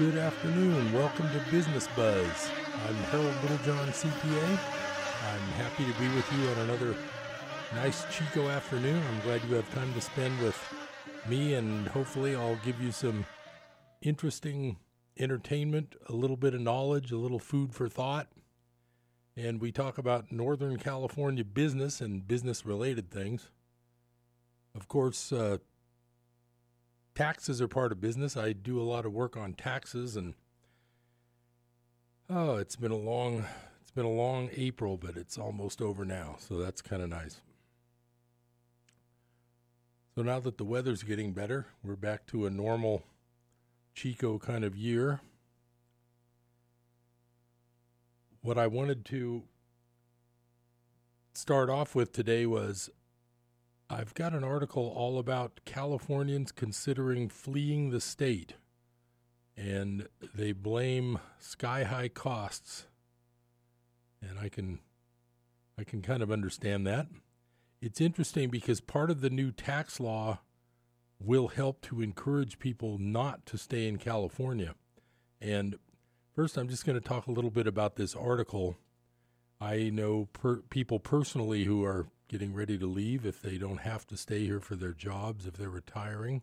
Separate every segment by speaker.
Speaker 1: Good afternoon. Welcome to Business Buzz. I'm Harold Littlejohn, CPA. I'm happy to be with you on another nice Chico afternoon. I'm glad you have time to spend with me, and hopefully, I'll give you some interesting entertainment, a little bit of knowledge, a little food for thought. And we talk about Northern California business and business related things. Of course, uh, taxes are part of business. I do a lot of work on taxes, and oh, it's been a long, it's been a long April, but it's almost over now, so that's kind of nice. So now that the weather's getting better, we're back to a normal Chico kind of year. What I wanted to start off with today was I've got an article all about Californians considering fleeing the state, and they blame sky high costs. And I can, I can kind of understand that. It's interesting because part of the new tax law will help to encourage people not to stay in California. And first, I'm just going to talk a little bit about this article. I know per- people personally who are getting ready to leave if they don't have to stay here for their jobs, if they're retiring.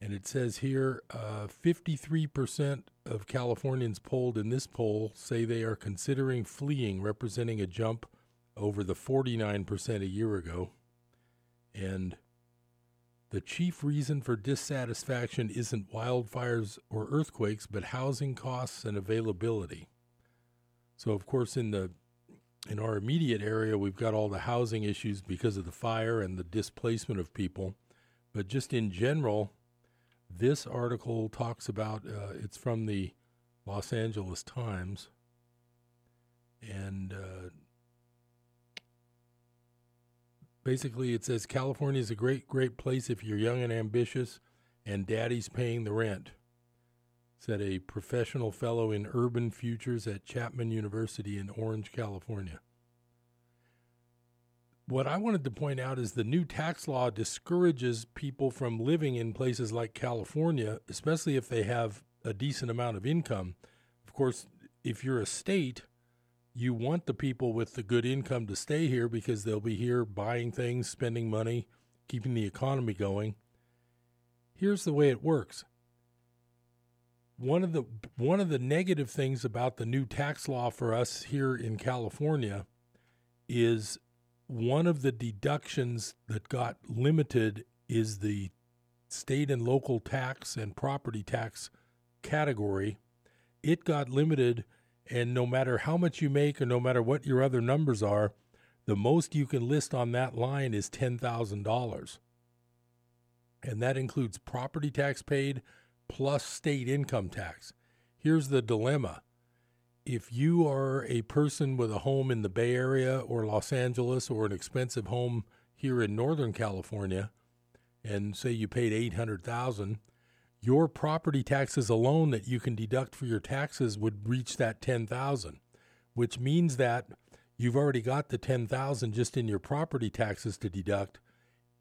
Speaker 1: And it says here uh, 53% of Californians polled in this poll say they are considering fleeing, representing a jump over the 49% a year ago. And the chief reason for dissatisfaction isn't wildfires or earthquakes, but housing costs and availability. So, of course, in the in our immediate area, we've got all the housing issues because of the fire and the displacement of people. But just in general, this article talks about uh, it's from the Los Angeles Times. And uh, basically, it says California is a great, great place if you're young and ambitious, and daddy's paying the rent said a professional fellow in urban futures at Chapman University in Orange, California. What I wanted to point out is the new tax law discourages people from living in places like California, especially if they have a decent amount of income. Of course, if you're a state, you want the people with the good income to stay here because they'll be here buying things, spending money, keeping the economy going. Here's the way it works one of the one of the negative things about the new tax law for us here in California is one of the deductions that got limited is the state and local tax and property tax category. It got limited and no matter how much you make or no matter what your other numbers are, the most you can list on that line is $10,000. And that includes property tax paid, plus state income tax. Here's the dilemma. If you are a person with a home in the Bay Area or Los Angeles or an expensive home here in Northern California, and say you paid 800,000, your property taxes alone that you can deduct for your taxes would reach that 10,000, which means that you've already got the 10,000 just in your property taxes to deduct.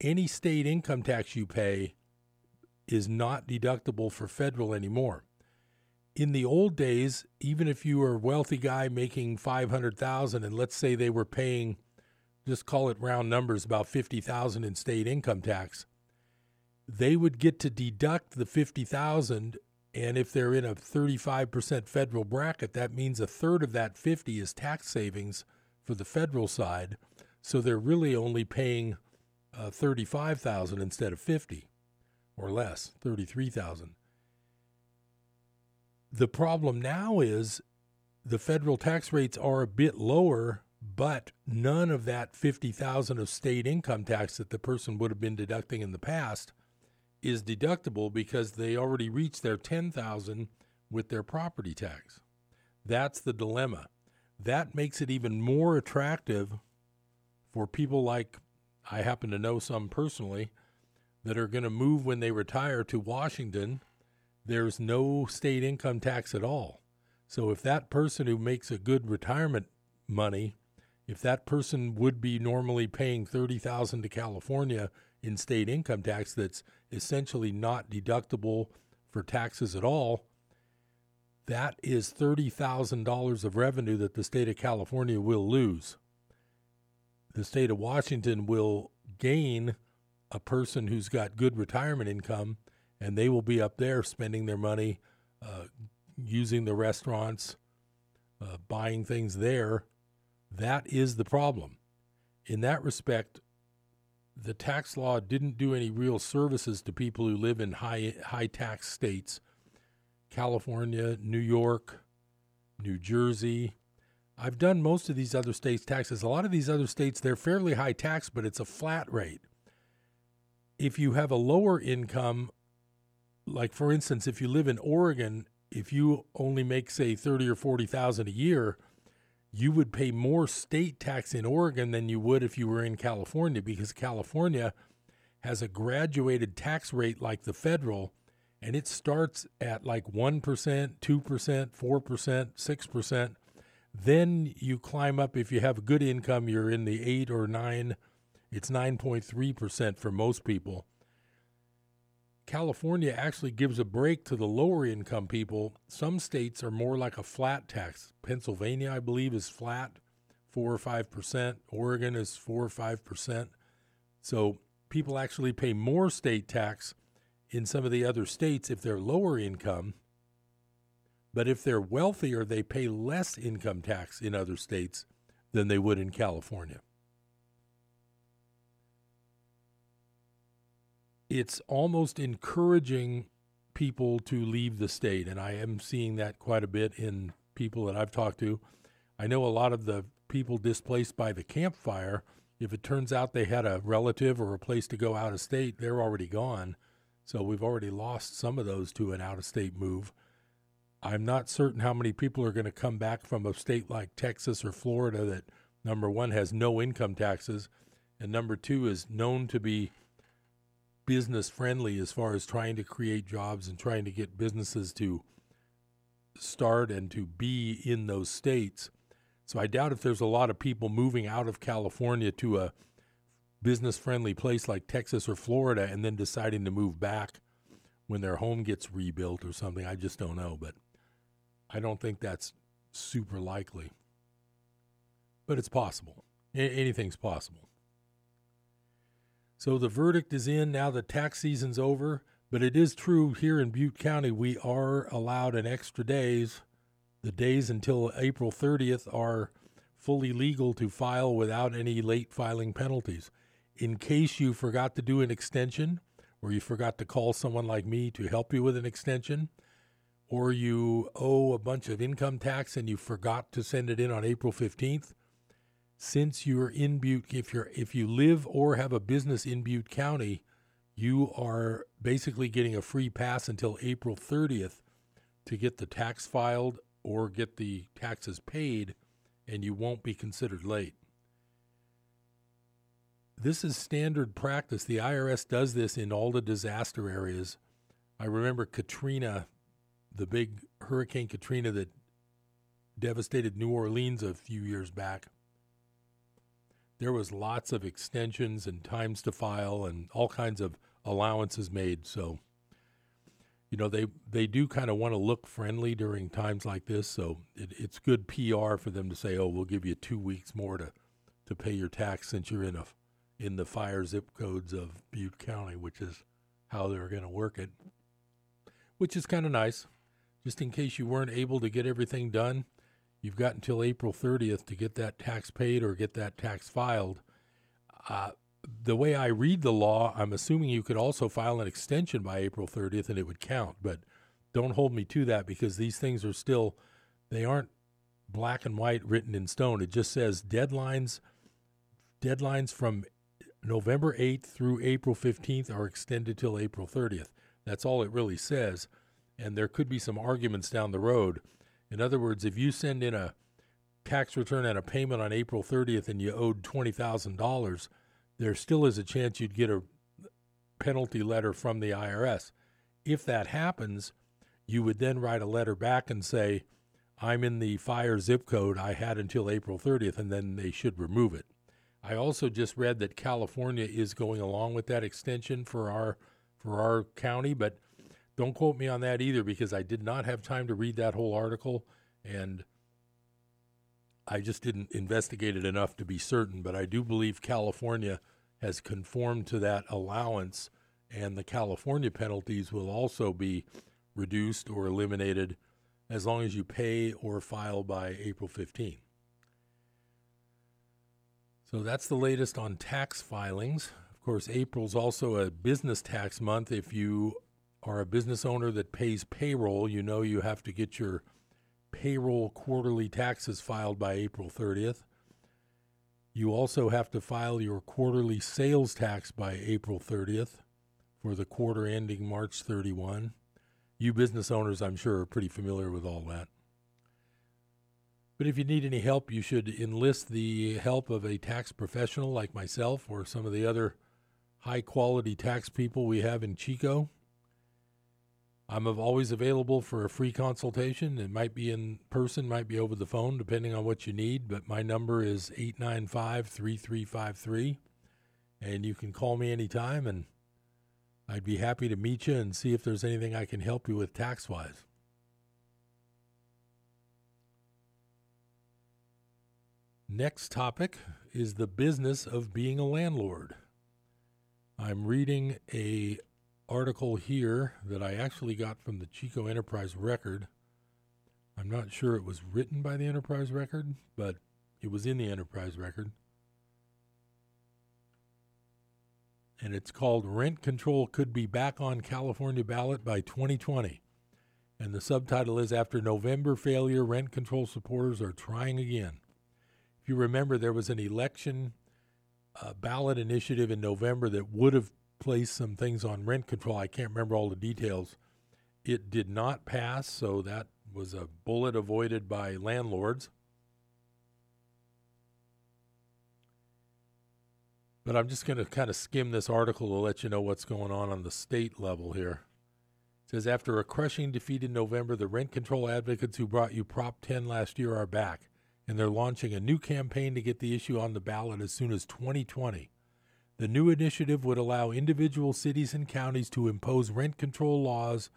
Speaker 1: Any state income tax you pay is not deductible for federal anymore. In the old days, even if you were a wealthy guy making 500,000 and let's say they were paying just call it round numbers about 50,000 in state income tax, they would get to deduct the 50,000 and if they're in a 35% federal bracket, that means a third of that 50 is tax savings for the federal side. So they're really only paying uh, 35,000 instead of 50 or less, 33,000. The problem now is the federal tax rates are a bit lower, but none of that 50,000 of state income tax that the person would have been deducting in the past is deductible because they already reached their 10,000 with their property tax. That's the dilemma. That makes it even more attractive for people like I happen to know some personally that are going to move when they retire to Washington, there's no state income tax at all. So if that person who makes a good retirement money, if that person would be normally paying 30,000 to California in state income tax that's essentially not deductible for taxes at all, that is $30,000 of revenue that the state of California will lose. The state of Washington will gain a person who's got good retirement income, and they will be up there spending their money, uh, using the restaurants, uh, buying things there. That is the problem. In that respect, the tax law didn't do any real services to people who live in high high tax states California, New York, New Jersey. I've done most of these other states' taxes. A lot of these other states, they're fairly high tax, but it's a flat rate. If you have a lower income, like for instance, if you live in Oregon, if you only make say thirty or forty thousand a year, you would pay more state tax in Oregon than you would if you were in California because California has a graduated tax rate like the federal and it starts at like 1%, 2%, 4%, 6%. Then you climb up if you have good income, you're in the 8 or 9. It's 9.3% for most people. California actually gives a break to the lower income people. Some states are more like a flat tax. Pennsylvania, I believe, is flat, 4 or 5%. Oregon is 4 or 5%. So people actually pay more state tax in some of the other states if they're lower income. But if they're wealthier, they pay less income tax in other states than they would in California. It's almost encouraging people to leave the state, and I am seeing that quite a bit in people that I've talked to. I know a lot of the people displaced by the Camp Fire, if it turns out they had a relative or a place to go out of state, they're already gone. So we've already lost some of those to an out of state move. I'm not certain how many people are going to come back from a state like Texas or Florida that, number one, has no income taxes, and number two, is known to be business friendly as far as trying to create jobs and trying to get businesses to start and to be in those states. So I doubt if there's a lot of people moving out of California to a business friendly place like Texas or Florida and then deciding to move back when their home gets rebuilt or something. I just don't know, but I don't think that's super likely. But it's possible. A- anything's possible. So the verdict is in now the tax season's over, but it is true here in Butte County we are allowed an extra days. The days until April 30th are fully legal to file without any late filing penalties in case you forgot to do an extension or you forgot to call someone like me to help you with an extension or you owe a bunch of income tax and you forgot to send it in on April 15th since you're in Butte if you're if you live or have a business in Butte County you are basically getting a free pass until April 30th to get the tax filed or get the taxes paid and you won't be considered late this is standard practice. The IRS does this in all the disaster areas. I remember Katrina, the big Hurricane Katrina that devastated New Orleans a few years back. There was lots of extensions and times to file and all kinds of allowances made. So, you know, they they do kind of want to look friendly during times like this. So it, it's good PR for them to say, "Oh, we'll give you two weeks more to to pay your tax since you're in a in the fire zip codes of Butte County, which is how they're going to work it, which is kind of nice. Just in case you weren't able to get everything done, you've got until April 30th to get that tax paid or get that tax filed. Uh, the way I read the law, I'm assuming you could also file an extension by April 30th and it would count, but don't hold me to that because these things are still, they aren't black and white written in stone. It just says deadlines deadlines from November 8th through April 15th are extended till April 30th. That's all it really says. And there could be some arguments down the road. In other words, if you send in a tax return and a payment on April 30th and you owed $20,000, there still is a chance you'd get a penalty letter from the IRS. If that happens, you would then write a letter back and say, I'm in the fire zip code. I had until April 30th, and then they should remove it. I also just read that California is going along with that extension for our for our county, but don't quote me on that either because I did not have time to read that whole article and I just didn't investigate it enough to be certain. But I do believe California has conformed to that allowance, and the California penalties will also be reduced or eliminated as long as you pay or file by April 15. So that's the latest on tax filings. Of course, April's also a business tax month. If you are a business owner that pays payroll, you know you have to get your payroll quarterly taxes filed by April 30th. You also have to file your quarterly sales tax by April 30th for the quarter ending March 31. You business owners, I'm sure, are pretty familiar with all that. But if you need any help, you should enlist the help of a tax professional like myself or some of the other high quality tax people we have in Chico. I'm always available for a free consultation. It might be in person, might be over the phone, depending on what you need. But my number is 895 3353. And you can call me anytime, and I'd be happy to meet you and see if there's anything I can help you with tax wise. Next topic is the business of being a landlord. I'm reading a article here that I actually got from the Chico Enterprise Record. I'm not sure it was written by the Enterprise Record, but it was in the Enterprise Record. And it's called Rent Control Could Be Back on California Ballot by 2020. And the subtitle is After November Failure, Rent Control Supporters Are Trying Again. If you remember, there was an election uh, ballot initiative in November that would have placed some things on rent control. I can't remember all the details. It did not pass, so that was a bullet avoided by landlords. But I'm just going to kind of skim this article to let you know what's going on on the state level here. It says after a crushing defeat in November, the rent control advocates who brought you Prop 10 last year are back and they're launching a new campaign to get the issue on the ballot as soon as 2020. The new initiative would allow individual cities and counties to impose rent control laws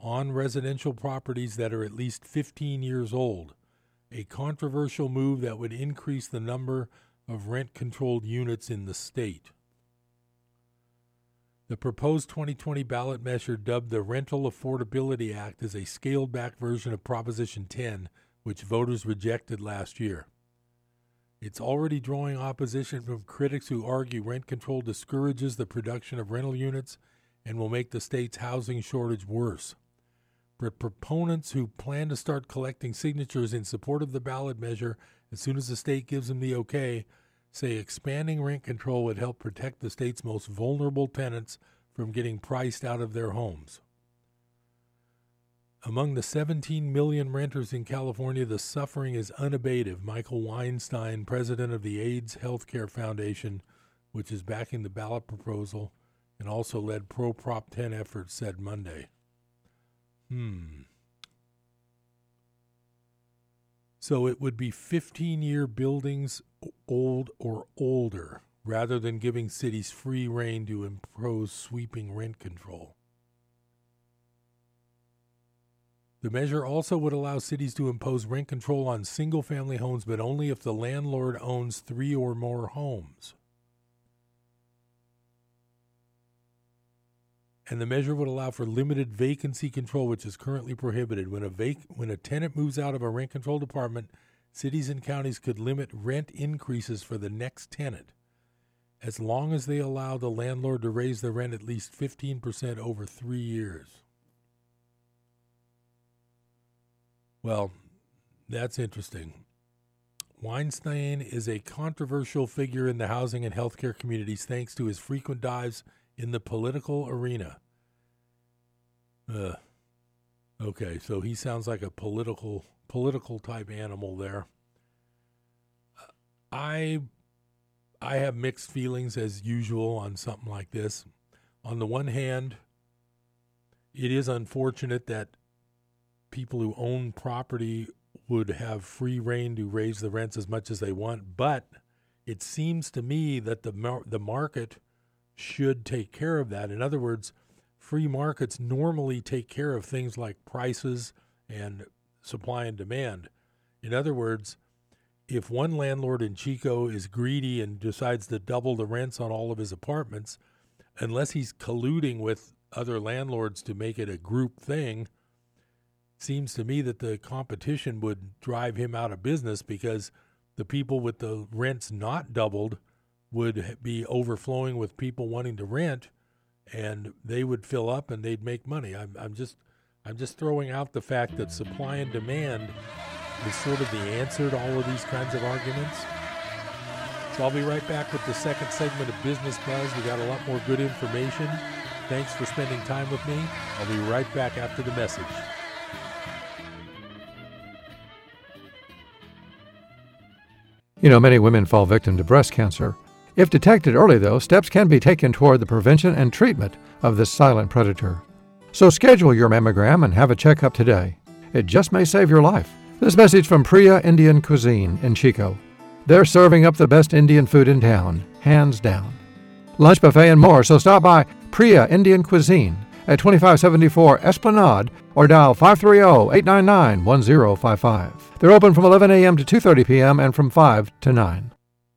Speaker 1: on residential properties that are at least 15 years old, a controversial move that would increase the number of rent controlled units in the state. The proposed 2020 ballot measure, dubbed the Rental Affordability Act, is a scaled back version of Proposition 10 which voters rejected last year. It's already drawing opposition from critics who argue rent control discourages the production of rental units and will make the state's housing shortage worse. But proponents who plan to start collecting signatures in support of the ballot measure as soon as the state gives them the okay say expanding rent control would help protect the state's most vulnerable tenants from getting priced out of their homes. Among the 17 million renters in California, the suffering is unabated. Michael Weinstein, president of the AIDS Healthcare Foundation, which is backing the ballot proposal and also led pro Prop 10 efforts, said Monday. Hmm. So it would be 15 year buildings old or older rather than giving cities free rein to impose sweeping rent control. The measure also would allow cities to impose rent control on single family homes, but only if the landlord owns three or more homes. And the measure would allow for limited vacancy control, which is currently prohibited. When a, vac- when a tenant moves out of a rent controlled apartment, cities and counties could limit rent increases for the next tenant as long as they allow the landlord to raise the rent at least 15% over three years. Well, that's interesting. Weinstein is a controversial figure in the housing and healthcare communities thanks to his frequent dives in the political arena. Uh, okay, so he sounds like a political political type animal there. I I have mixed feelings as usual on something like this. On the one hand, it is unfortunate that people who own property would have free rein to raise the rents as much as they want. But it seems to me that the mar- the market should take care of that. In other words, free markets normally take care of things like prices and supply and demand. In other words, if one landlord in Chico is greedy and decides to double the rents on all of his apartments, unless he's colluding with other landlords to make it a group thing, seems to me that the competition would drive him out of business because the people with the rents not doubled would be overflowing with people wanting to rent and they would fill up and they'd make money. I'm, I'm just I'm just throwing out the fact that supply and demand is sort of the answer to all of these kinds of arguments. So I'll be right back with the second segment of Business Buzz. We got a lot more good information. Thanks for spending time with me. I'll be right back after the message.
Speaker 2: You know, many women fall victim to breast cancer. If detected early, though, steps can be taken toward the prevention and treatment of this silent predator. So schedule your mammogram and have a checkup today. It just may save your life. This message from Priya Indian Cuisine in Chico. They're serving up the best Indian food in town, hands down. Lunch buffet and more, so stop by Priya Indian Cuisine at 2574 Esplanade or dial 530-899-1055. They're open from 11 a.m. to 2:30 p.m. and from 5 to 9.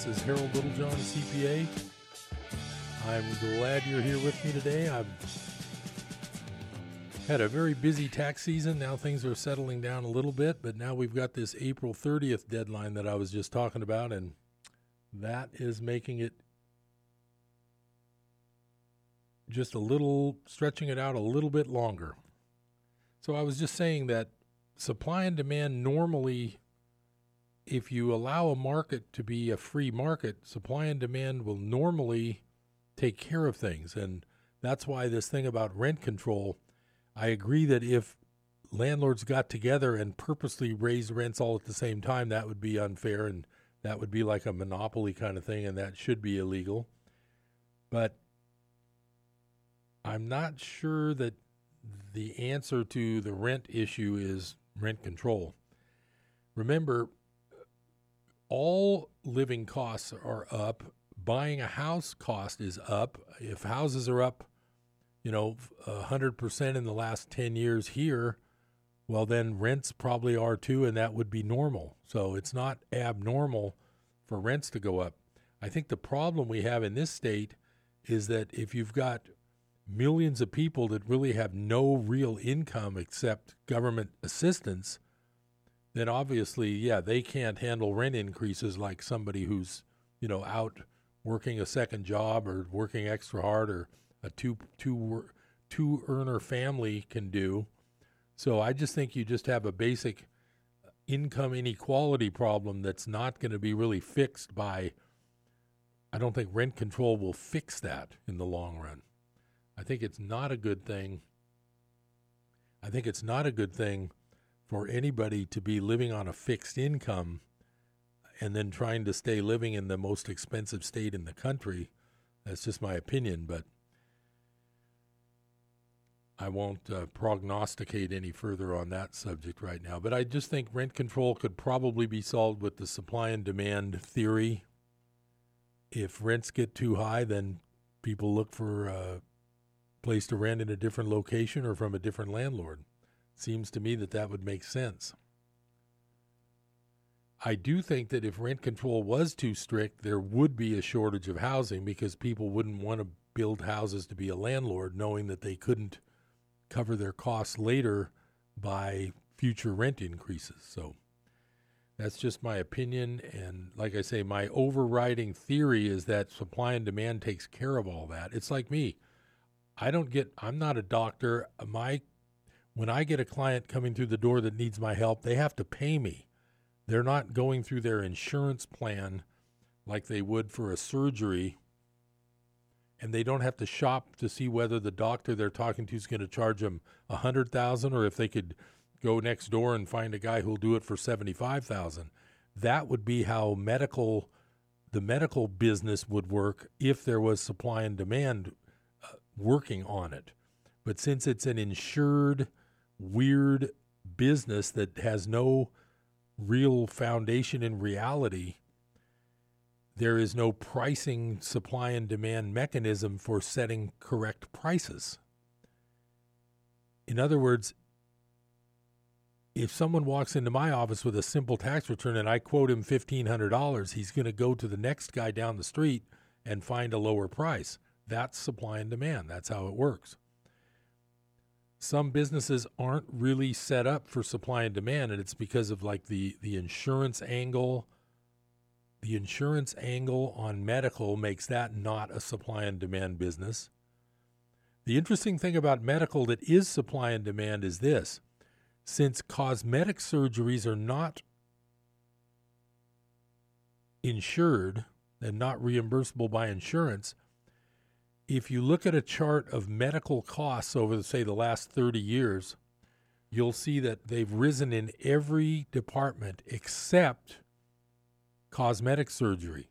Speaker 1: This is Harold Littlejohn, CPA. I'm glad you're here with me today. I've had a very busy tax season. Now things are settling down a little bit, but now we've got this April 30th deadline that I was just talking about, and that is making it just a little, stretching it out a little bit longer. So I was just saying that supply and demand normally if you allow a market to be a free market, supply and demand will normally take care of things. And that's why this thing about rent control, I agree that if landlords got together and purposely raised rents all at the same time, that would be unfair and that would be like a monopoly kind of thing and that should be illegal. But I'm not sure that the answer to the rent issue is rent control. Remember, all living costs are up. Buying a house cost is up. If houses are up, you know, 100% in the last 10 years here, well, then rents probably are too, and that would be normal. So it's not abnormal for rents to go up. I think the problem we have in this state is that if you've got millions of people that really have no real income except government assistance, then obviously, yeah, they can't handle rent increases like somebody who's, you know, out working a second job or working extra hard or a two two two earner family can do. So I just think you just have a basic income inequality problem that's not going to be really fixed by I don't think rent control will fix that in the long run. I think it's not a good thing. I think it's not a good thing for anybody to be living on a fixed income and then trying to stay living in the most expensive state in the country. That's just my opinion, but I won't uh, prognosticate any further on that subject right now, but I just think rent control could probably be solved with the supply and demand theory. If rents get too high, then people look for a place to rent in a different location or from a different landlord. Seems to me that that would make sense. I do think that if rent control was too strict, there would be a shortage of housing because people wouldn't want to build houses to be a landlord knowing that they couldn't cover their costs later by future rent increases. So that's just my opinion. And like I say, my overriding theory is that supply and demand takes care of all that. It's like me. I don't get, I'm not a doctor. My, when I get a client coming through the door that needs my help, they have to pay me. They're not going through their insurance plan like they would for a surgery and they don't have to shop to see whether the doctor they're talking to is going to charge them a hundred thousand or if they could go next door and find a guy who'll do it for seventy five thousand. That would be how medical the medical business would work if there was supply and demand uh, working on it. But since it's an insured, weird business that has no real foundation in reality, there is no pricing supply and demand mechanism for setting correct prices. In other words, if someone walks into my office with a simple tax return and I quote him $1,500, he's going to go to the next guy down the street and find a lower price. That's supply and demand. That's how it works. Some businesses aren't really set up for supply and demand, and it's because of like the, the insurance angle the insurance angle on medical makes that not a supply and demand business. The interesting thing about medical that is supply and demand is this since cosmetic surgeries are not insured and not reimbursable by insurance, if you look at a chart of medical costs over, say, the last 30 years, you'll see that they've risen in every department except cosmetic surgery.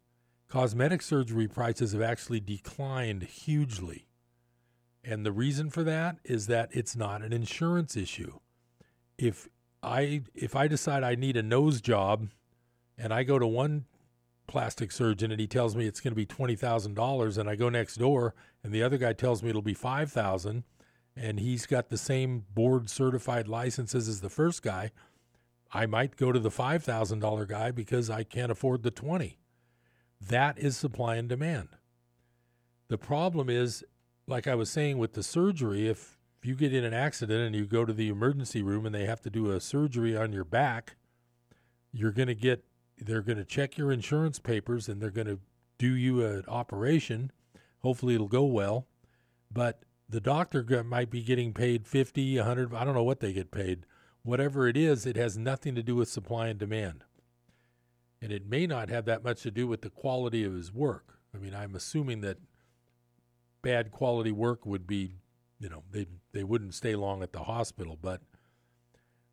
Speaker 1: Cosmetic surgery prices have actually declined hugely. And the reason for that is that it's not an insurance issue. If I if I decide I need a nose job and I go to one plastic surgeon and he tells me it's going to be $20,000 and I go next door and the other guy tells me it'll be 5,000 and he's got the same board certified licenses as the first guy, I might go to the $5,000 guy because I can't afford the 20. That is supply and demand. The problem is, like I was saying with the surgery, if, if you get in an accident and you go to the emergency room and they have to do a surgery on your back, you're going to get, they're going to check your insurance papers and they're going to do you an operation. Hopefully it'll go well. But the doctor might be getting paid 50, 100, I don't know what they get paid whatever it is, it has nothing to do with supply and demand. And it may not have that much to do with the quality of his work. I mean, I'm assuming that bad quality work would be, you know, they they wouldn't stay long at the hospital, but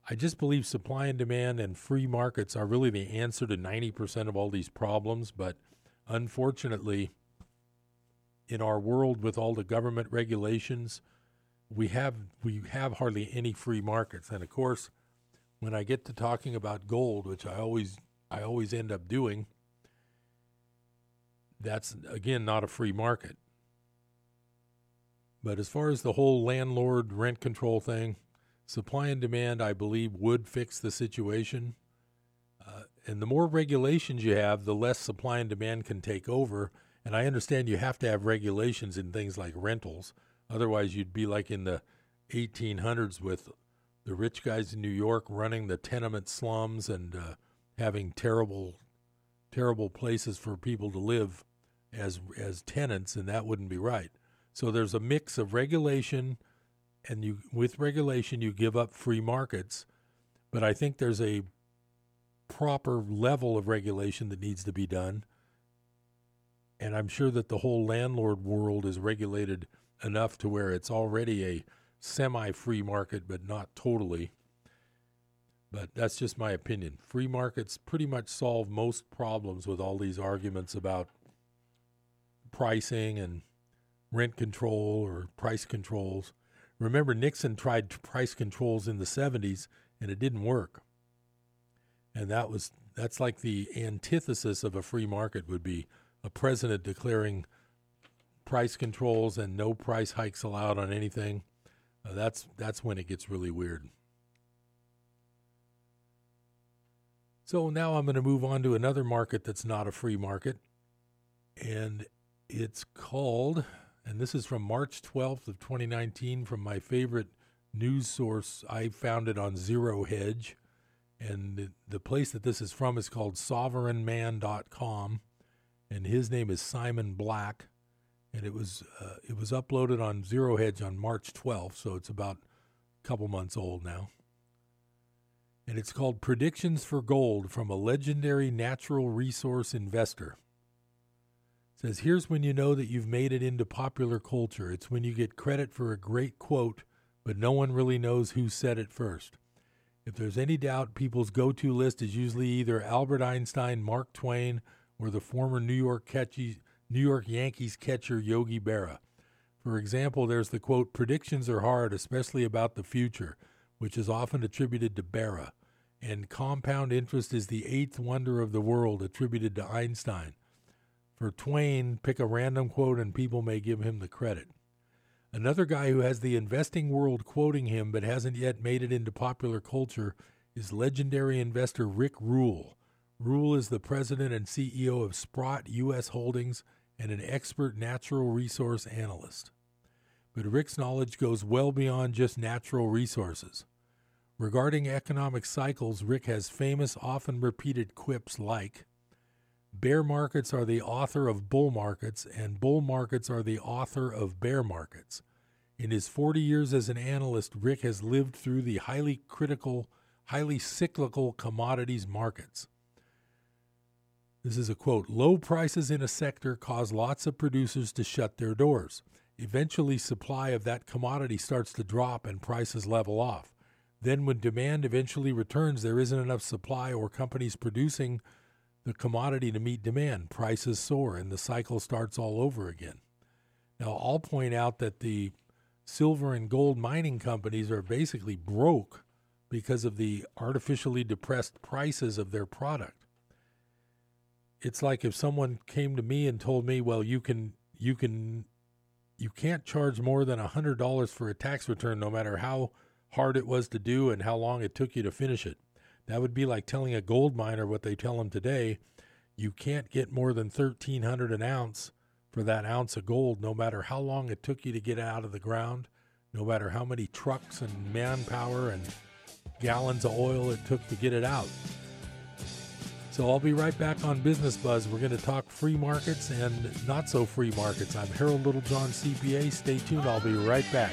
Speaker 1: I just believe supply and demand and free markets are really the answer to 90% of all these problems, but unfortunately in our world with all the government regulations, we have we have hardly any free markets. And of course, when I get to talking about gold, which I always I always end up doing, that's again not a free market. But as far as the whole landlord rent control thing, supply and demand, I believe, would fix the situation. Uh, and the more regulations you have, the less supply and demand can take over. And I understand you have to have regulations in things like rentals Otherwise, you'd be like in the 1800s with the rich guys in New York running the tenement slums and uh, having terrible, terrible places for people to live as as tenants, and that wouldn't be right. So there's a mix of regulation, and you with regulation you give up free markets, but I think there's a proper level of regulation that needs to be done. And I'm sure that the whole landlord world is regulated enough to where it's already a semi free market, but not totally. But that's just my opinion. Free markets pretty much solve most problems with all these arguments about pricing and rent control or price controls. Remember, Nixon tried price controls in the 70s and it didn't work. And that was that's like the antithesis of a free market would be a president declaring price controls and no price hikes allowed on anything. Uh, that's that's when it gets really weird. So now I'm going to move on to another market that's not a free market, and it's called, and this is from March 12th of 2019 from my favorite news source. I found it on Zero Hedge, and the, the place that this is from is called SovereignMan.com, and his name is Simon Black, and it was uh, it was uploaded on Zero Hedge on March 12th, so it's about a couple months old now. And it's called Predictions for Gold from a Legendary Natural Resource Investor says here's when you know that you've made it into popular culture. It's when you get credit for a great quote, but no one really knows who said it first. If there's any doubt, people's go-to list is usually either Albert Einstein, Mark Twain, or the former New York catchy, New York Yankees catcher Yogi Berra. For example, there's the quote, predictions are hard, especially about the future, which is often attributed to Berra. And compound interest is the eighth wonder of the world, attributed to Einstein. For Twain, pick a random quote and people may give him the credit. Another guy who has the investing world quoting him but hasn't yet made it into popular culture is legendary investor Rick Rule. Rule is the president and CEO of Sprott U.S. Holdings and an expert natural resource analyst. But Rick's knowledge goes well beyond just natural resources. Regarding economic cycles, Rick has famous, often repeated quips like Bear markets are the author of bull markets, and bull markets are the author of bear markets. In his 40 years as an analyst, Rick has lived through the highly critical, highly cyclical commodities markets. This is a quote Low prices in a sector cause lots of producers to shut their doors. Eventually, supply of that commodity starts to drop and prices level off. Then, when demand eventually returns, there isn't enough supply or companies producing the commodity to meet demand. Prices soar and the cycle starts all over again. Now, I'll point out that the silver and gold mining companies are basically broke because of the artificially depressed prices of their product. It's like if someone came to me and told me, "Well, you can you can you can't charge more than a $100 for a tax return no matter how hard it was to do and how long it took you to finish it." That would be like telling a gold miner what they tell them today. You can't get more than 1300 an ounce for that ounce of gold, no matter how long it took you to get out of the ground, no matter how many trucks and manpower and gallons of oil it took to get it out. So I'll be right back on Business Buzz. We're going to talk free markets and not so free markets. I'm Harold Littlejohn, CPA. Stay tuned. I'll be right back.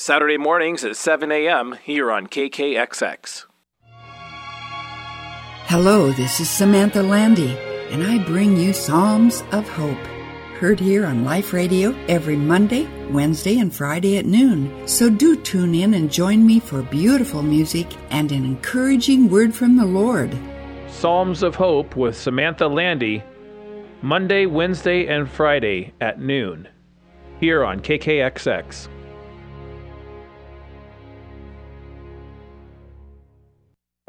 Speaker 3: Saturday mornings at 7 a.m. here on KKXX.
Speaker 4: Hello, this is Samantha Landy, and I bring you Psalms of Hope. Heard here on Life Radio every Monday, Wednesday, and Friday at noon. So do tune in and join me for beautiful music and an encouraging word from the Lord.
Speaker 5: Psalms of Hope with Samantha Landy, Monday, Wednesday, and Friday at noon, here on KKXX.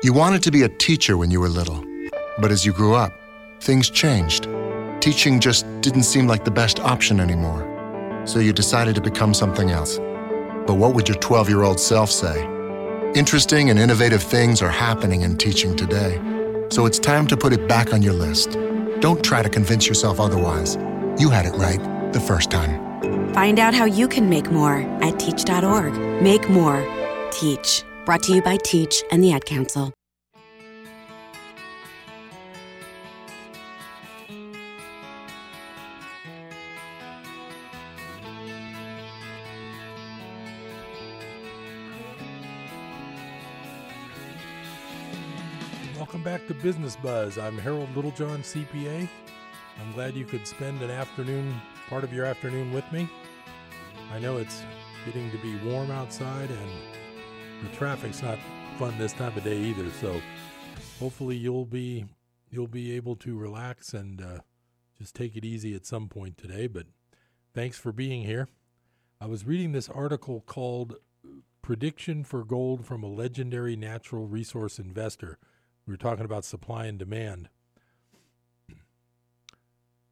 Speaker 6: You wanted to be a teacher when you were little, but as you grew up, things changed. Teaching just didn't seem like the best option anymore. So you decided to become something else. But what would your 12 year old self say? Interesting and innovative things are happening in teaching today. So it's time to put it back on your list. Don't try to convince yourself otherwise. You had it right the first time.
Speaker 7: Find out how you can make more at teach.org. Make more. Teach. Brought to you by Teach and the Ad Council.
Speaker 1: Welcome back to Business Buzz. I'm Harold Littlejohn, CPA. I'm glad you could spend an afternoon, part of your afternoon with me. I know it's getting to be warm outside and the traffic's not fun this time of day either, so hopefully you'll be you'll be able to relax and uh, just take it easy at some point today, but thanks for being here. I was reading this article called Prediction for Gold from a Legendary Natural Resource Investor. We were talking about supply and demand.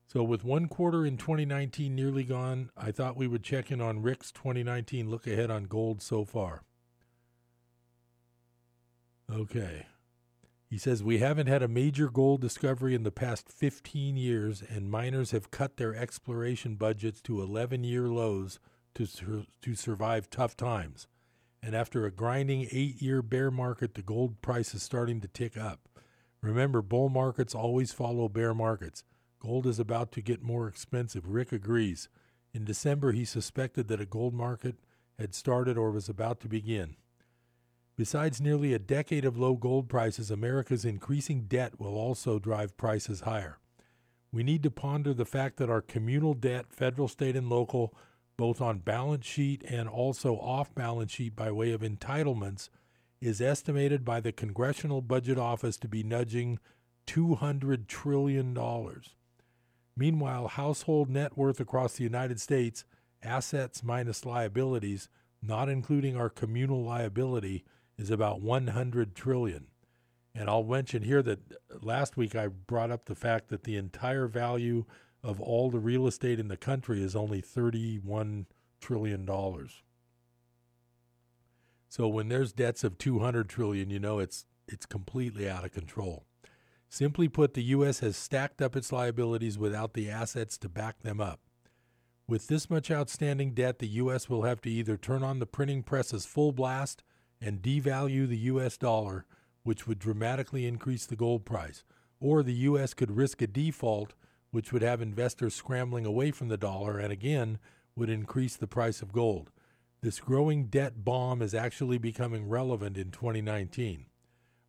Speaker 1: So, with one quarter in 2019 nearly gone, I thought we would check in on Rick's 2019 look ahead on gold so far. Okay. He says we haven't had a major gold discovery in the past 15 years, and miners have cut their exploration budgets to 11 year lows to, sur- to survive tough times. And after a grinding eight year bear market, the gold price is starting to tick up. Remember, bull markets always follow bear markets. Gold is about to get more expensive. Rick agrees. In December, he suspected that a gold market had started or was about to begin. Besides nearly a decade of low gold prices, America's increasing debt will also drive prices higher. We need to ponder the fact that our communal debt, federal, state, and local, both on balance sheet and also off balance sheet by way of entitlements, is estimated by the Congressional Budget Office to be nudging $200 trillion. Meanwhile, household net worth across the United States, assets minus liabilities, not including our communal liability, is about 100 trillion. And I'll mention here that last week I brought up the fact that the entire value of all the real estate in the country is only 31 trillion dollars. So when there's debts of 200 trillion, you know it's it's completely out of control. Simply put, the US has stacked up its liabilities without the assets to back them up. With this much outstanding debt, the US will have to either turn on the printing presses full blast and devalue the US dollar, which would dramatically increase the gold price, or the US could risk a default, which would have investors scrambling away from the dollar and again would increase the price of gold. This growing debt bomb is actually becoming relevant in 2019.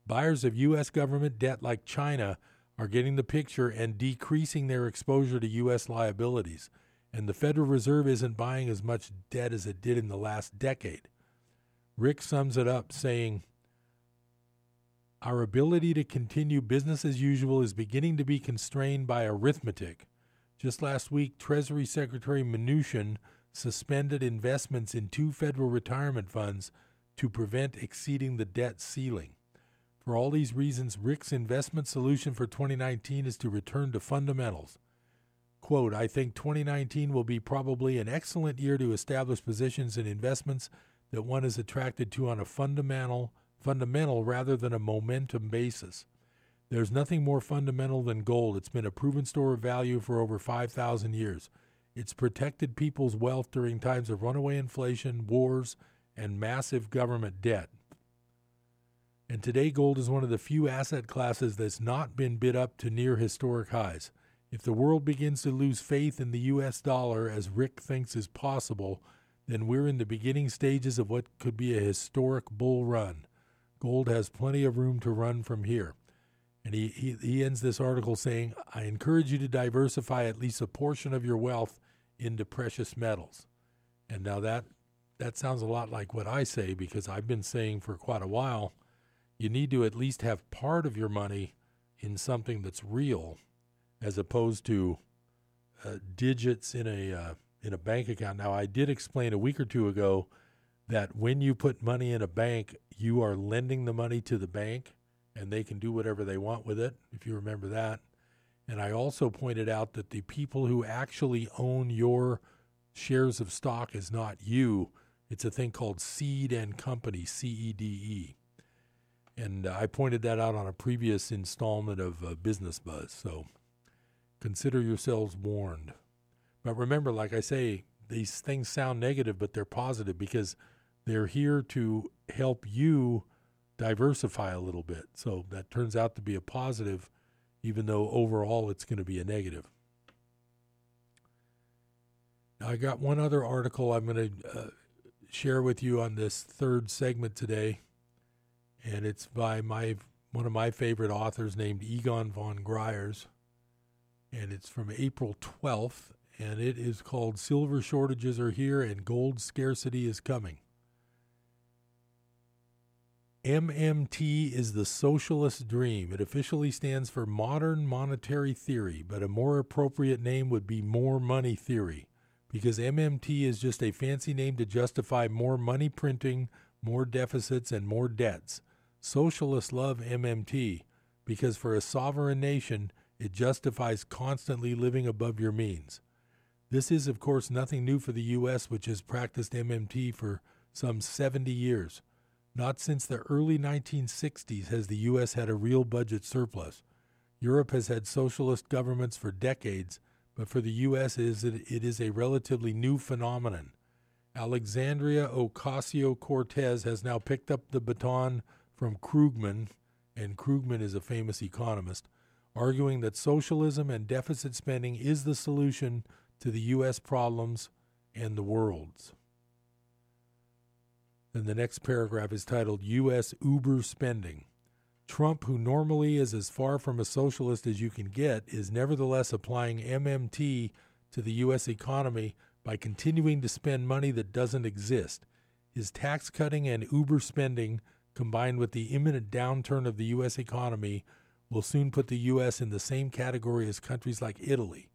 Speaker 1: Buyers of U.S. government debt like China are getting the picture and decreasing their exposure to U.S. liabilities, and the Federal Reserve isn't buying as much debt as it did in the last decade. Rick sums it up saying, Our ability to continue business as usual is beginning to be constrained by arithmetic. Just last week, Treasury Secretary Mnuchin suspended investments in two federal retirement funds to prevent exceeding the debt ceiling. For all these reasons, Rick's investment solution for 2019 is to return to fundamentals. Quote, I think 2019 will be probably an excellent year to establish positions in investments that one is attracted to on a fundamental fundamental rather than a momentum basis. There's nothing more fundamental than gold. It's been a proven store of value for over 5,000 years. It's protected people's wealth during times of runaway inflation, wars, and massive government debt. And today, gold is one of the few asset classes that's not been bid up to near historic highs. If the world begins to lose faith in the U.S. dollar, as Rick thinks is possible, then we're in the beginning stages of what could be a historic bull run. Gold has plenty of room to run from here. And he, he, he ends this article saying, I encourage you to diversify at least a portion of your wealth into precious metals. And now that that sounds a lot like what I say because I've been saying for quite a while you need to at least have part of your money in something that's real as opposed to uh, digits in a uh, in a bank account. Now I did explain a week or two ago that when you put money in a bank, you are lending the money to the bank and they can do whatever they want with it if you remember that. And I also pointed out that the people who actually own your shares of stock is not you. It's a thing called Cede and Company, C E D E. And I pointed that out on a previous installment of uh, Business Buzz. So consider yourselves warned. But remember, like I say, these things sound negative, but they're positive because they're here to help you diversify a little bit. So that turns out to be a positive, even though overall it's going to be a negative. Now, I got one other article I'm going to uh, share with you on this third segment today, and it's by my one of my favorite authors named Egon von Greyerz, and it's from April 12th, and it is called Silver Shortages Are Here and Gold Scarcity is Coming. MMT is the socialist dream. It officially stands for Modern Monetary Theory, but a more appropriate name would be More Money Theory, because MMT is just a fancy name to justify more money printing, more deficits, and more debts. Socialists love MMT because for a sovereign nation, it justifies constantly living above your means. This is, of course, nothing new for the U.S., which has practiced MMT for some 70 years. Not since the early 1960s has the U.S. had a real budget surplus. Europe has had socialist governments for decades, but for the U.S. it is a relatively new phenomenon. Alexandria Ocasio Cortez has now picked up the baton from Krugman, and Krugman is a famous economist, arguing that socialism and deficit spending is the solution to the U.S. problems and the world's. Then the next paragraph is titled U.S. Uber Spending. Trump, who normally is as far from a socialist as you can get, is nevertheless applying MMT to the U.S. economy by continuing to spend money that doesn't exist. His tax cutting and Uber spending, combined with the imminent downturn of the U.S. economy, will soon put the U.S. in the same category as countries like Italy.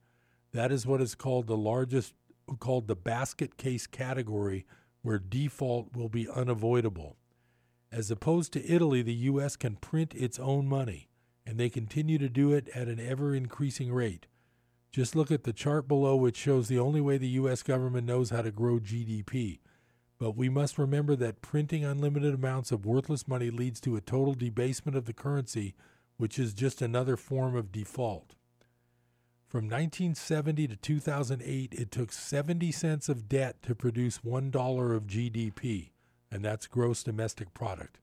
Speaker 1: That is what is called the largest, called the basket case category where default will be unavoidable. As opposed to Italy, the U.S. can print its own money, and they continue to do it at an ever increasing rate. Just look at the chart below, which shows the only way the U.S. government knows how to grow GDP. But we must remember that printing unlimited amounts of worthless money leads to a total debasement of the currency, which is just another form of default. From 1970 to 2008, it took 70 cents of debt to produce $1 of GDP, and that's gross domestic product.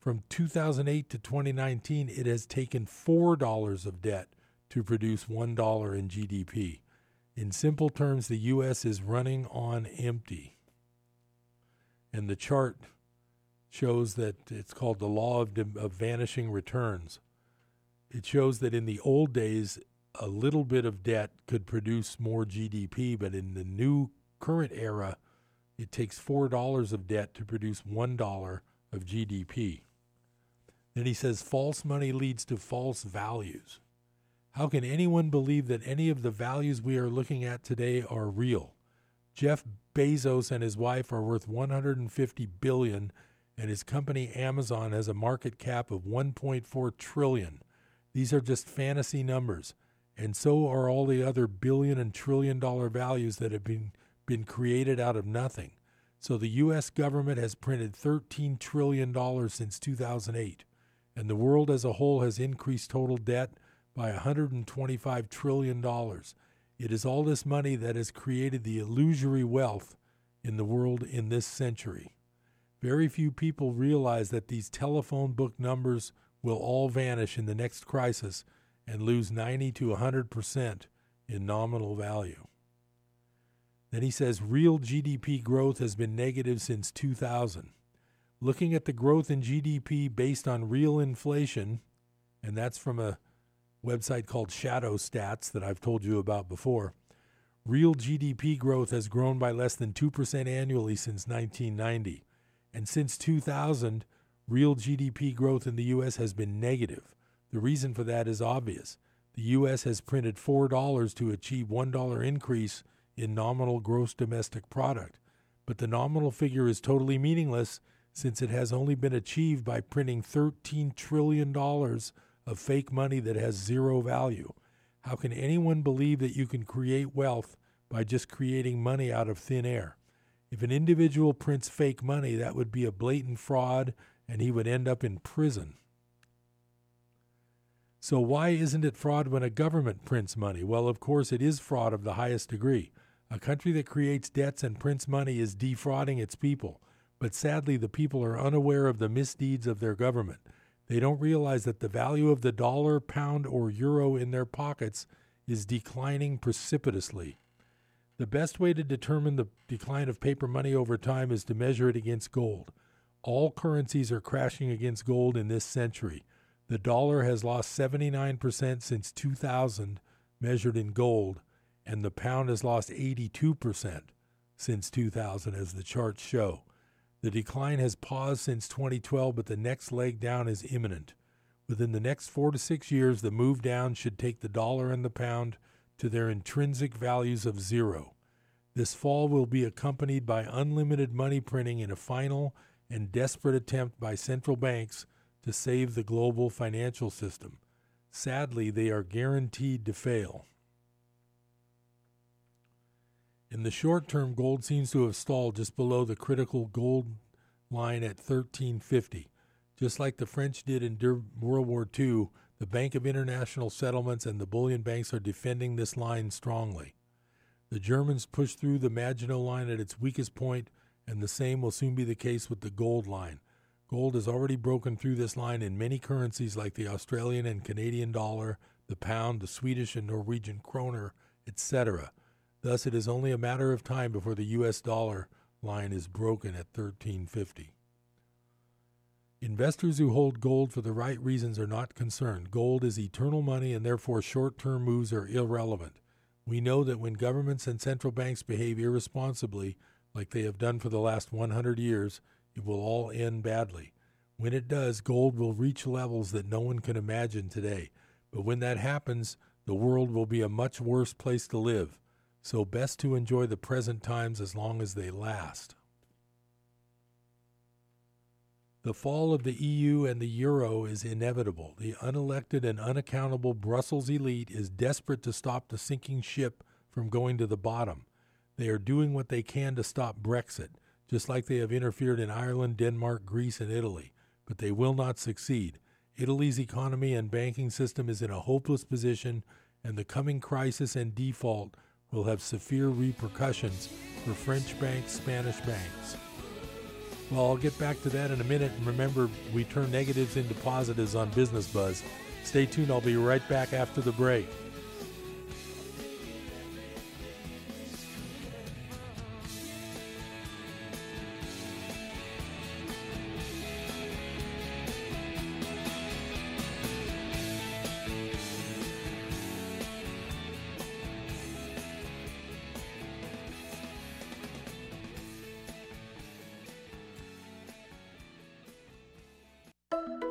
Speaker 1: From 2008 to 2019, it has taken $4 of debt to produce $1 in GDP. In simple terms, the U.S. is running on empty. And the chart shows that it's called the law of, of vanishing returns. It shows that in the old days, a little bit of debt could produce more GDP, but in the new current era, it takes $4 of debt to produce $1 of GDP. Then he says false money leads to false values. How can anyone believe that any of the values we are looking at today are real? Jeff Bezos and his wife are worth 150 billion and his company Amazon has a market cap of 1.4 trillion. These are just fantasy numbers and so are all the other billion and trillion dollar values that have been, been created out of nothing. So the U.S. government has printed $13 trillion since 2008, and the world as a whole has increased total debt by $125 trillion. It is all this money that has created the illusory wealth in the world in this century. Very few people realize that these telephone book numbers will all vanish in the next crisis and lose 90 to 100% in nominal value. Then he says real GDP growth has been negative since 2000. Looking at the growth in GDP based on real inflation, and that's from a website called Shadow Stats that I've told you about before, real GDP growth has grown by less than 2% annually since 1990. And since 2000, real GDP growth in the U.S. has been negative. The reason for that is obvious. The U.S. has printed $4 to achieve $1 increase in nominal gross domestic product, but the nominal figure is totally meaningless since it has only been achieved by printing $13 trillion of fake money that has zero value. How can anyone believe that you can create wealth by just creating money out of thin air? If an individual prints fake money, that would be a blatant fraud and he would end up in prison. So, why isn't it fraud when a government prints money? Well, of course, it is fraud of the highest degree. A country that creates debts and prints money is defrauding its people. But sadly, the people are unaware of the misdeeds of their government. They don't realize that the value of the dollar, pound, or euro in their pockets is declining precipitously. The best way to determine the decline of paper money over time is to measure it against gold. All currencies are crashing against gold in this century. The dollar has lost 79% since 2000, measured in gold, and the pound has lost 82% since 2000, as the charts show. The decline has paused since 2012, but the next leg down is imminent. Within the next four to six years, the move down should take the dollar and the pound to their intrinsic values of zero. This fall will be accompanied by unlimited money printing in a final and desperate attempt by central banks to save the global financial system. Sadly, they are guaranteed to fail. In the short term, gold seems to have stalled just below the critical gold line at 1350. Just like the French did in World War II, the Bank of International Settlements and the bullion banks are defending this line strongly. The Germans pushed through the Maginot Line at its weakest point, and the same will soon be the case with the gold line. Gold has already broken through this line in many currencies like the Australian and Canadian dollar, the pound, the Swedish and Norwegian kroner, etc. Thus, it is only a matter of time before the US dollar line is broken at 1350. Investors who hold gold for the right reasons are not concerned. Gold is eternal money and therefore short term moves are irrelevant. We know that when governments and central banks behave irresponsibly, like they have done for the last 100 years, it will all end badly. When it does, gold will reach levels that no one can imagine today. But when that happens, the world will be a much worse place to live. So, best to enjoy the present times as long as they last. The fall of the EU and the euro is inevitable. The unelected and unaccountable Brussels elite is desperate to stop the sinking ship from going to the bottom. They are doing what they can to stop Brexit, just like they have interfered in Ireland, Denmark, Greece, and Italy, but they will not succeed. Italy's economy and banking system is in a hopeless position, and the coming crisis and default will have severe repercussions for French banks, Spanish banks. Well, I'll get back to that in a minute. And remember, we turn negatives into positives on Business Buzz. Stay tuned. I'll be right back after the break.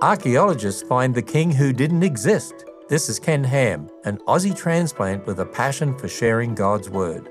Speaker 8: Archaeologists find the king who didn't exist. This is Ken Ham, an Aussie transplant with a passion for sharing God's Word.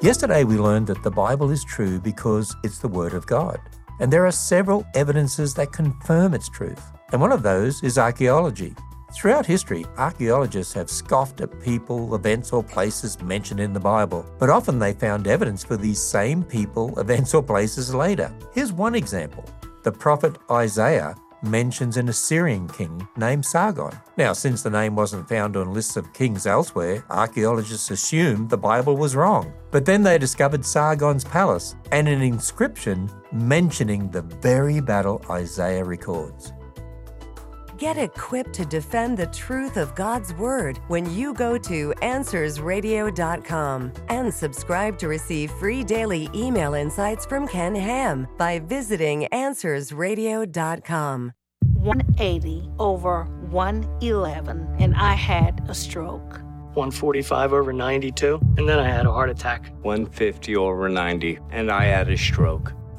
Speaker 8: Yesterday we learned that the Bible is true because it's the Word of God. And there are several evidences that confirm its truth. And one of those is archaeology. Throughout history, archaeologists have scoffed at people, events, or places mentioned in the Bible, but often they found evidence for these same people, events, or places later. Here's one example the prophet Isaiah mentions an Assyrian king named Sargon. Now, since the name wasn't found on lists of kings elsewhere, archaeologists assumed the Bible was wrong. But then they discovered Sargon's palace and an inscription mentioning the very battle Isaiah records.
Speaker 9: Get equipped to defend the truth of God's Word when you go to AnswersRadio.com and subscribe to receive free daily email insights from Ken Ham by visiting AnswersRadio.com.
Speaker 10: 180 over 111, and I had a stroke.
Speaker 11: 145 over 92, and then I had a heart attack.
Speaker 12: 150 over 90, and I had a stroke.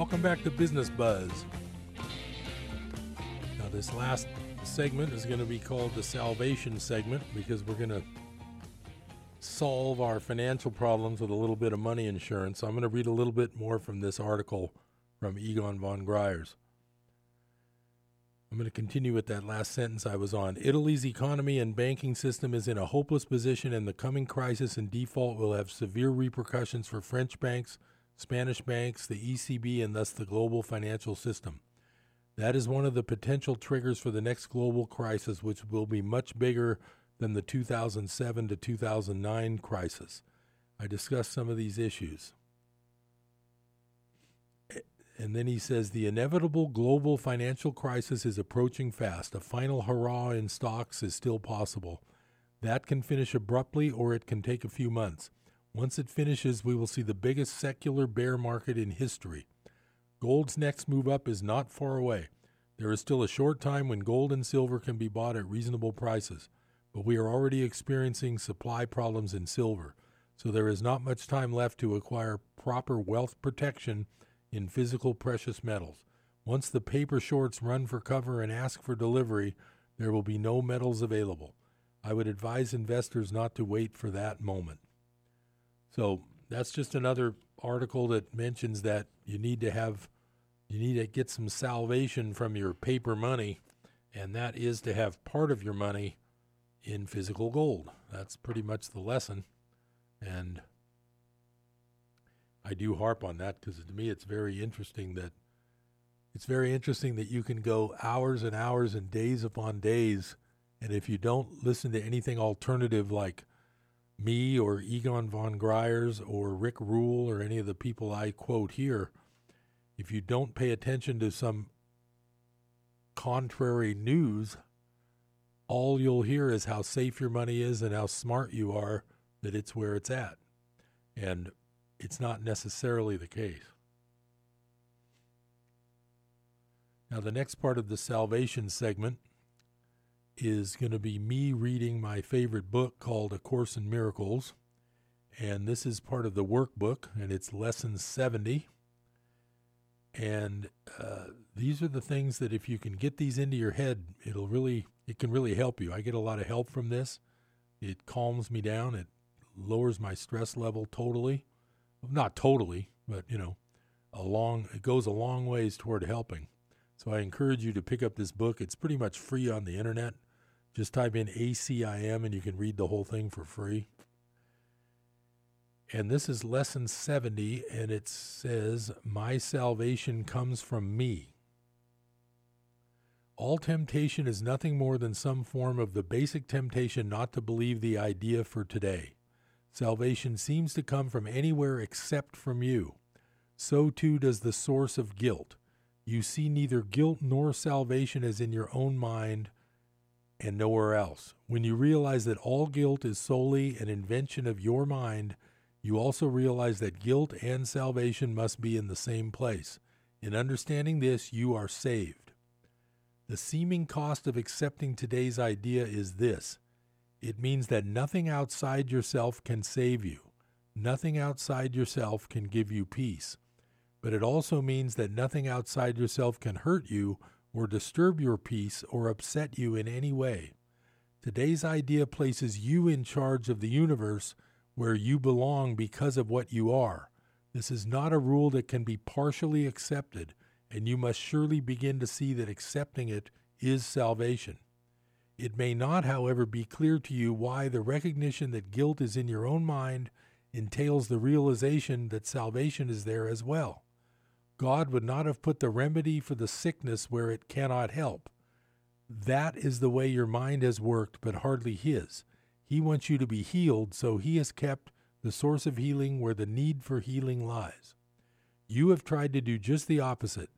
Speaker 1: Welcome back to Business Buzz. Now, this last segment is going to be called the salvation segment because we're going to solve our financial problems with a little bit of money insurance. So I'm going to read a little bit more from this article from Egon von Greyerz. I'm going to continue with that last sentence I was on. Italy's economy and banking system is in a hopeless position, and the coming crisis and default will have severe repercussions for French banks, Spanish banks, the ECB, and thus the global financial system. That is one of the potential triggers for the next global crisis, which will be much bigger than the 2007 to 2009 crisis. I discussed some of these issues. And then he says the inevitable global financial crisis is approaching fast. A final hurrah in stocks is still possible. That can finish abruptly or it can take a few months. Once it finishes, we will see the biggest secular bear market in history. Gold's next move up is not far away. There is still a short time when gold and silver can be bought at reasonable prices, but we are already experiencing supply problems in silver, so there is not much time left to acquire proper wealth protection in physical precious metals. Once the paper shorts run for cover and ask for delivery, there will be no metals available. I would advise investors not to wait for that moment. So that's just another article that mentions that you need to have you need to get some salvation from your paper money, and that is to have part of your money in physical gold. That's pretty much the lesson. And I do harp on that because to me it's very interesting that it's very interesting that you can go hours and hours and days upon days, and if you don't listen to anything alternative like me or Egon von Greyerz or Rick Rule or any of the people I quote here, if you don't pay attention to some contrary news, all you'll hear is how safe your money is and how smart you are that it's where it's at. And it's not necessarily the case. Now, the next part of the salvation segment is going to be me reading my favorite book called A Course in Miracles. And this is part of the workbook, and it's lesson 70. And uh, these are the things that if you can get these into your head, it'll really, it can really help you. I get a lot of help from this. It calms me down. It lowers my stress level totally. Not totally, but you know, a long, it goes a long ways toward helping. So I encourage you to pick up this book. It's pretty much free on the internet. Just type in ACIM and you can read the whole thing for free. And this is lesson 70, and it says, My salvation comes from me. All temptation is nothing more than some form of the basic temptation not to believe the idea for today. Salvation seems to come from anywhere except from you. So too does the source of guilt. You see neither guilt nor salvation as in your own mind and nowhere else. When you realize that all guilt is solely an invention of your mind, you also realize that guilt and salvation must be in the same place. In understanding this, you are saved. The seeming cost of accepting today's idea is this it means that nothing outside yourself can save you, nothing outside yourself can give you peace. But it also means that nothing outside yourself can hurt you or disturb your peace or upset you in any way. Today's idea places you in charge of the universe where you belong because of what you are. This is not a rule that can be partially accepted, and you must surely begin to see that accepting it is salvation. It may not, however, be clear to you why the recognition that guilt is in your own mind entails the realization that salvation is there as well. God would not have put the remedy for the sickness where it cannot help. That is the way your mind has worked, but hardly His. He wants you to be healed, so He has kept the source of healing where the need for healing lies. You have tried to do just the opposite,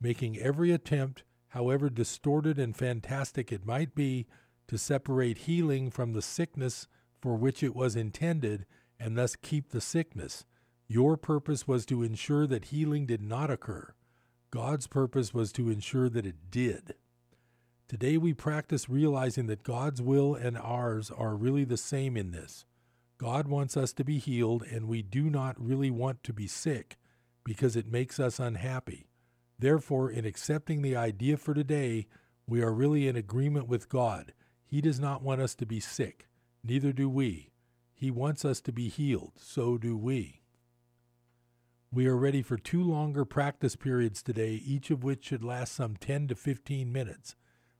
Speaker 1: making every attempt, however distorted and fantastic it might be, to separate healing from the sickness for which it was intended and thus keep the sickness. Your purpose was to ensure that healing did not occur. God's purpose was to ensure that it did. Today we practice realizing that God's will and ours are really the same in this. God wants us to be healed, and we do not really want to be sick because it makes us unhappy. Therefore, in accepting the idea for today, we are really in agreement with God. He does not want us to be sick, neither do we. He wants us to be healed, so do we. We are ready for two longer practice periods today, each of which should last some 10 to 15 minutes.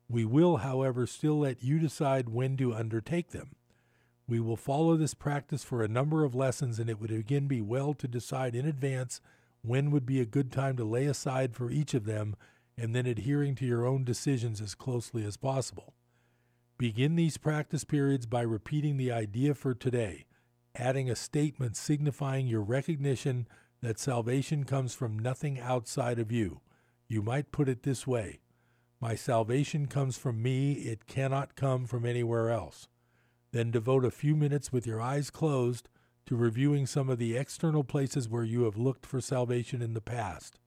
Speaker 1: We will, however, still let you decide when to undertake them. We will follow this practice for a number of lessons, and it would again be well to decide in advance when would be a good time to lay aside for each of them, and then adhering to your own decisions as closely as possible. Begin these practice periods by repeating the idea for today, adding a statement signifying your recognition that salvation comes from nothing outside of you. You might put it this way My salvation comes from me, it cannot come from anywhere else. Then devote a few minutes with your eyes closed to reviewing some of the external places where you have looked for salvation in the past,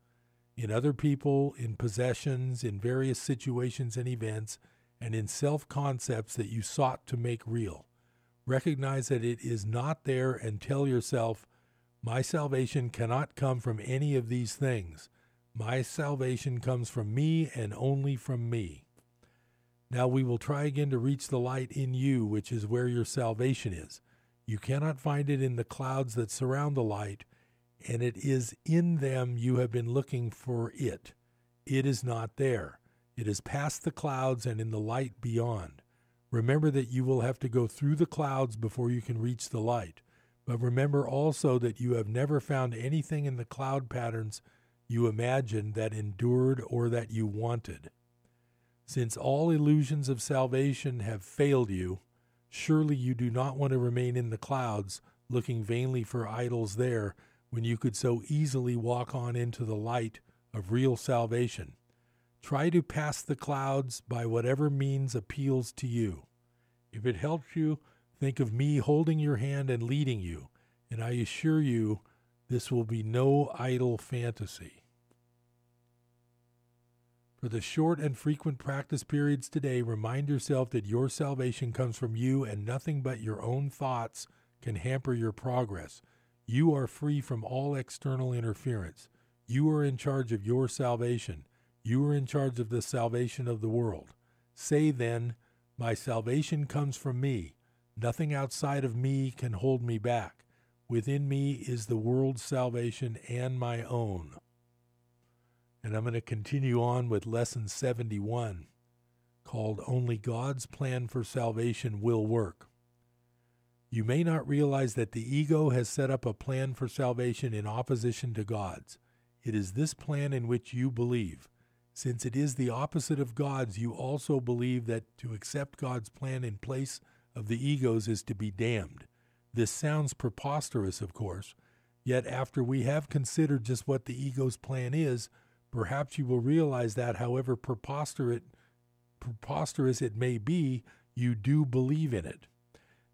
Speaker 1: in other people, in possessions, in various situations and events, and in self concepts that you sought to make real. Recognize that it is not there and tell yourself, My salvation cannot come from any of these things. My salvation comes from me and only from me. Now we will try again to reach the light in you, which is where your salvation is. You cannot find it in the clouds that surround the light, and it is in them you have been looking for it. It is not there. It is past the clouds and in the light beyond. Remember that you will have to go through the clouds before you can reach the light. But remember also that you have never found anything in the cloud patterns you imagined that endured or that you wanted. Since all illusions of salvation have failed you, surely you do not want to remain in the clouds looking vainly for idols there when you could so easily walk on into the light of real salvation. Try to pass the clouds by whatever means appeals to you. If it helps you, think of me holding your hand and leading you, and I assure you this will be no idle fantasy. For the short and frequent practice periods today, remind yourself that your salvation comes from you and nothing but your own thoughts can hamper your progress. You are free from all external interference. You are in charge of your salvation. You are in charge of the salvation of the world. Say then, My salvation comes from me. Nothing outside of me can hold me back. Within me is the world's salvation and my own. And I'm going to continue on with lesson 71 called Only God's Plan for Salvation Will Work. You may not realize that the ego has set up a plan for salvation in opposition to God's. It is this plan in which you believe. Since it is the opposite of God's, you also believe that to accept God's plan in place of the ego's is to be damned. This sounds preposterous, of course, yet after we have considered just what the ego's plan is, perhaps you will realize that, however preposterous, it may be, you do believe in it.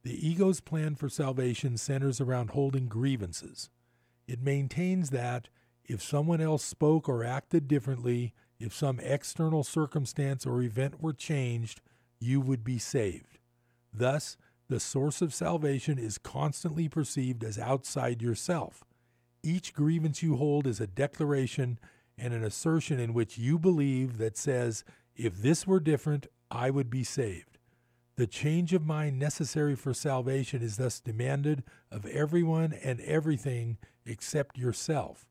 Speaker 1: The ego's plan for salvation centers around holding grievances. It maintains that if someone else spoke or acted differently, if some external circumstance or event were changed, you would be saved. Thus, the source of salvation is constantly perceived as outside yourself. Each grievance you hold is a declaration and an assertion in which you believe that says, if this were different, I would be saved. The change of mind necessary for salvation is thus demanded of everyone and everything except yourself.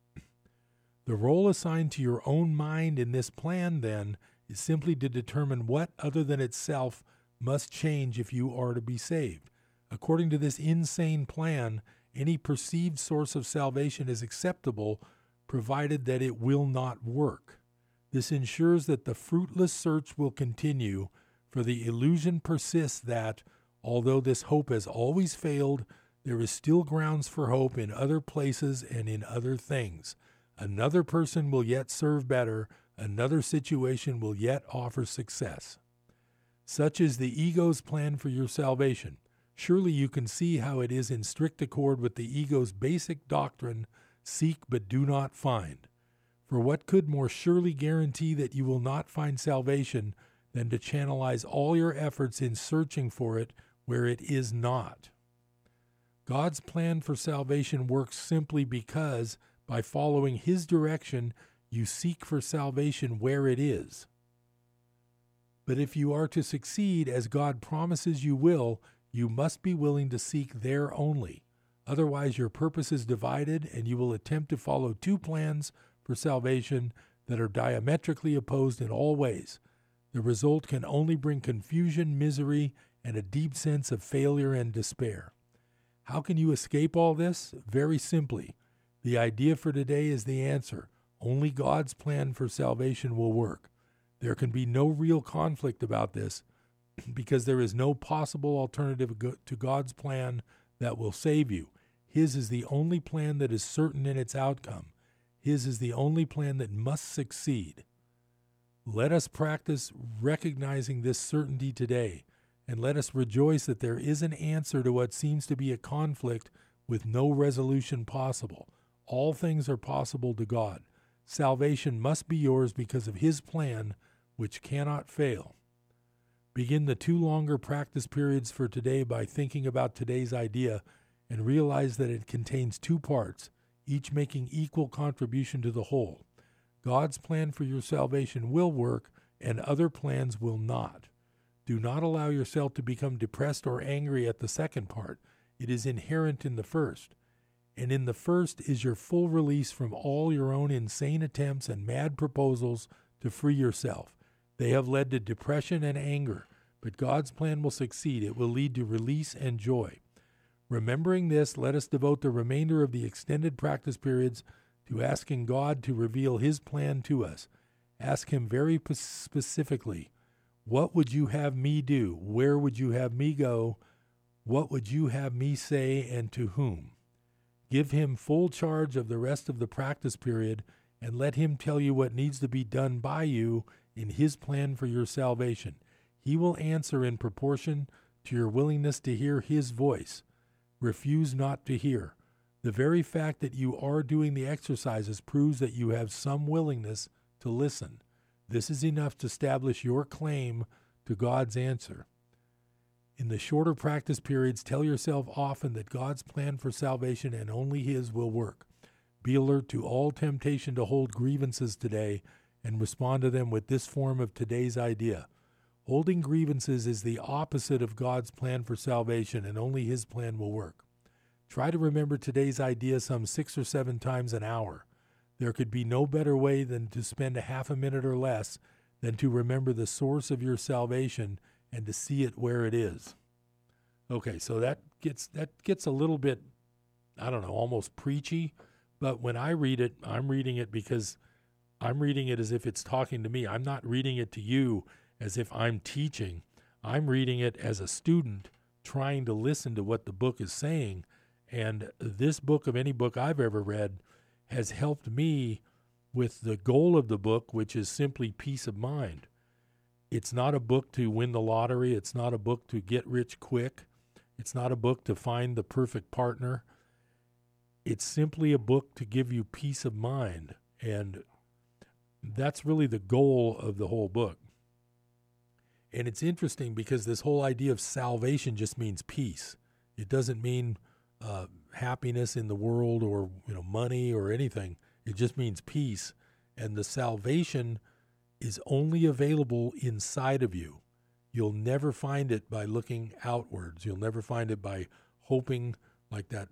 Speaker 1: The role assigned to your own mind in this plan, then, is simply to determine what other than itself must change if you are to be saved. According to this insane plan, any perceived source of salvation is acceptable provided that it will not work. This ensures that the fruitless search will continue for the illusion persists that, although this hope has always failed, there is still grounds for hope in other places and in other things. Another person will yet serve better, another situation will yet offer success. Such is the ego's plan for your salvation. Surely you can see how it is in strict accord with the ego's basic doctrine seek but do not find. For what could more surely guarantee that you will not find salvation than to channelize all your efforts in searching for it where it is not. God's plan for salvation works simply because, By following His direction, you seek for salvation where it is. But if you are to succeed as God promises you will, you must be willing to seek there only. Otherwise, your purpose is divided, and you will attempt to follow two plans for salvation that are diametrically opposed in all ways. The result can only bring confusion, misery, and a deep sense of failure and despair. How can you escape all this? Very simply. The idea for today is the answer. Only God's plan for salvation will work. There can be no real conflict about this because there is no possible alternative to God's plan that will save you. His is the only plan that is certain in its outcome. His is the only plan that must succeed. Let us practice recognizing this certainty today, and let us rejoice that there is an answer to what seems to be a conflict with no resolution possible. All things are possible to God. Salvation must be yours because of His plan, which cannot fail. Begin the two longer practice periods for today by thinking about today's idea and realize that it contains two parts, each making equal contribution to the whole. God's plan for your salvation will work, and other plans will not. Do not allow yourself to become depressed or angry at the second part. It is inherent in the first. And in the first is your full release from all your own insane attempts and mad proposals to free yourself. They have led to depression and anger, but God's plan will succeed. It will lead to release and joy. Remembering this, let us devote the remainder of the extended practice periods to asking God to reveal His plan to us. Ask Him very specifically What would you have me do? Where would you have me go? What would you have me say and to whom? Give Him full charge of the rest of the practice period and let Him tell you what needs to be done by you in His plan for your salvation. He will answer in proportion to your willingness to hear His voice. Refuse not to hear. The very fact that you are doing the exercises proves that you have some willingness to listen. This is enough to establish your claim to God's answer. In the shorter practice periods, tell yourself often that God's plan for salvation and only His will work. Be alert to all temptation to hold grievances today and respond to them with this form of today's idea. Holding grievances is the opposite of God's plan for salvation, and only His plan will work. Try to remember today's idea some six or seven times an hour. There could be no better way than to spend a half a minute or less than to remember the source of your salvation and to see it where it is. Okay, so that gets that gets a little bit I don't know, almost preachy, but when I read it, I'm reading it because I'm reading it as if it's talking to me. I'm not reading it to you as if I'm teaching. I'm reading it as a student trying to listen to what the book is saying. And this book, of any book I've ever read, has helped me with the goal of the book, which is simply peace of mind. It's not a book to win the lottery, it's not a book to get rich quick, it's not a book to find the perfect partner. It's simply a book to give you peace of mind. And that's really the goal of the whole book. And it's interesting because this whole idea of salvation just means peace. It doesn't mean uh, happiness in the world or you know money or anything. It just means peace. And the salvation is only available inside of you. You'll never find it by looking outwards. You'll never find it by hoping, like that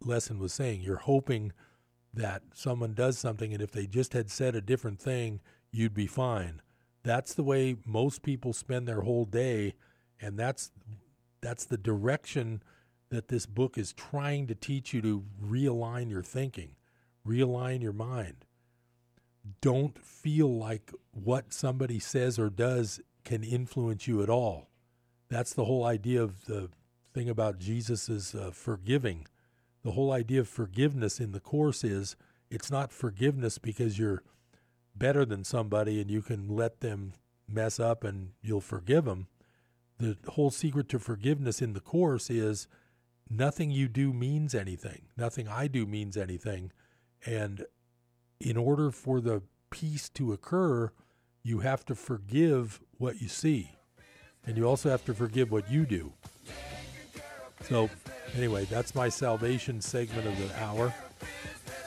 Speaker 1: lesson was saying. You're hoping that someone does something, and if they just had said a different thing, you'd be fine. That's the way most people spend their whole day, and that's that's the direction that this book is trying to teach you to realign your thinking, realign your mind. Don't feel like what somebody says or does can influence you at all. That's the whole idea of the thing about Jesus is uh, forgiving. The whole idea of forgiveness in the course is it's not forgiveness because you're better than somebody and you can let them mess up and you'll forgive them. The whole secret to forgiveness in the course is nothing you do means anything. Nothing I do means anything. And in order for the peace to occur, you have to forgive what you see. And you also have to forgive what you do. So, anyway, that's my salvation segment of the hour.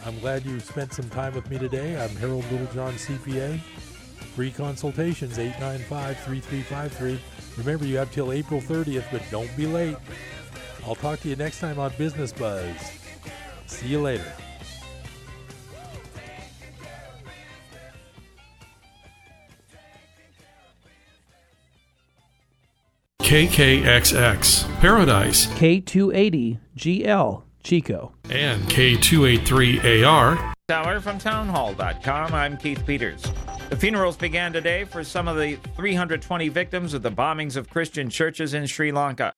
Speaker 1: I'm glad you spent some time with me today. I'm Harold Littlejohn, CPA. Free consultations, 895 3353. Remember, you have till April 30th, but don't be late. I'll talk to you next time on Business Buzz. See you later.
Speaker 13: KKXX, Paradise,
Speaker 14: K280GL, Chico,
Speaker 13: and K283AR.
Speaker 15: Tower from townhall.com. I'm Keith Peters. The funerals began today for some of the 320 victims of the bombings of Christian churches in Sri Lanka.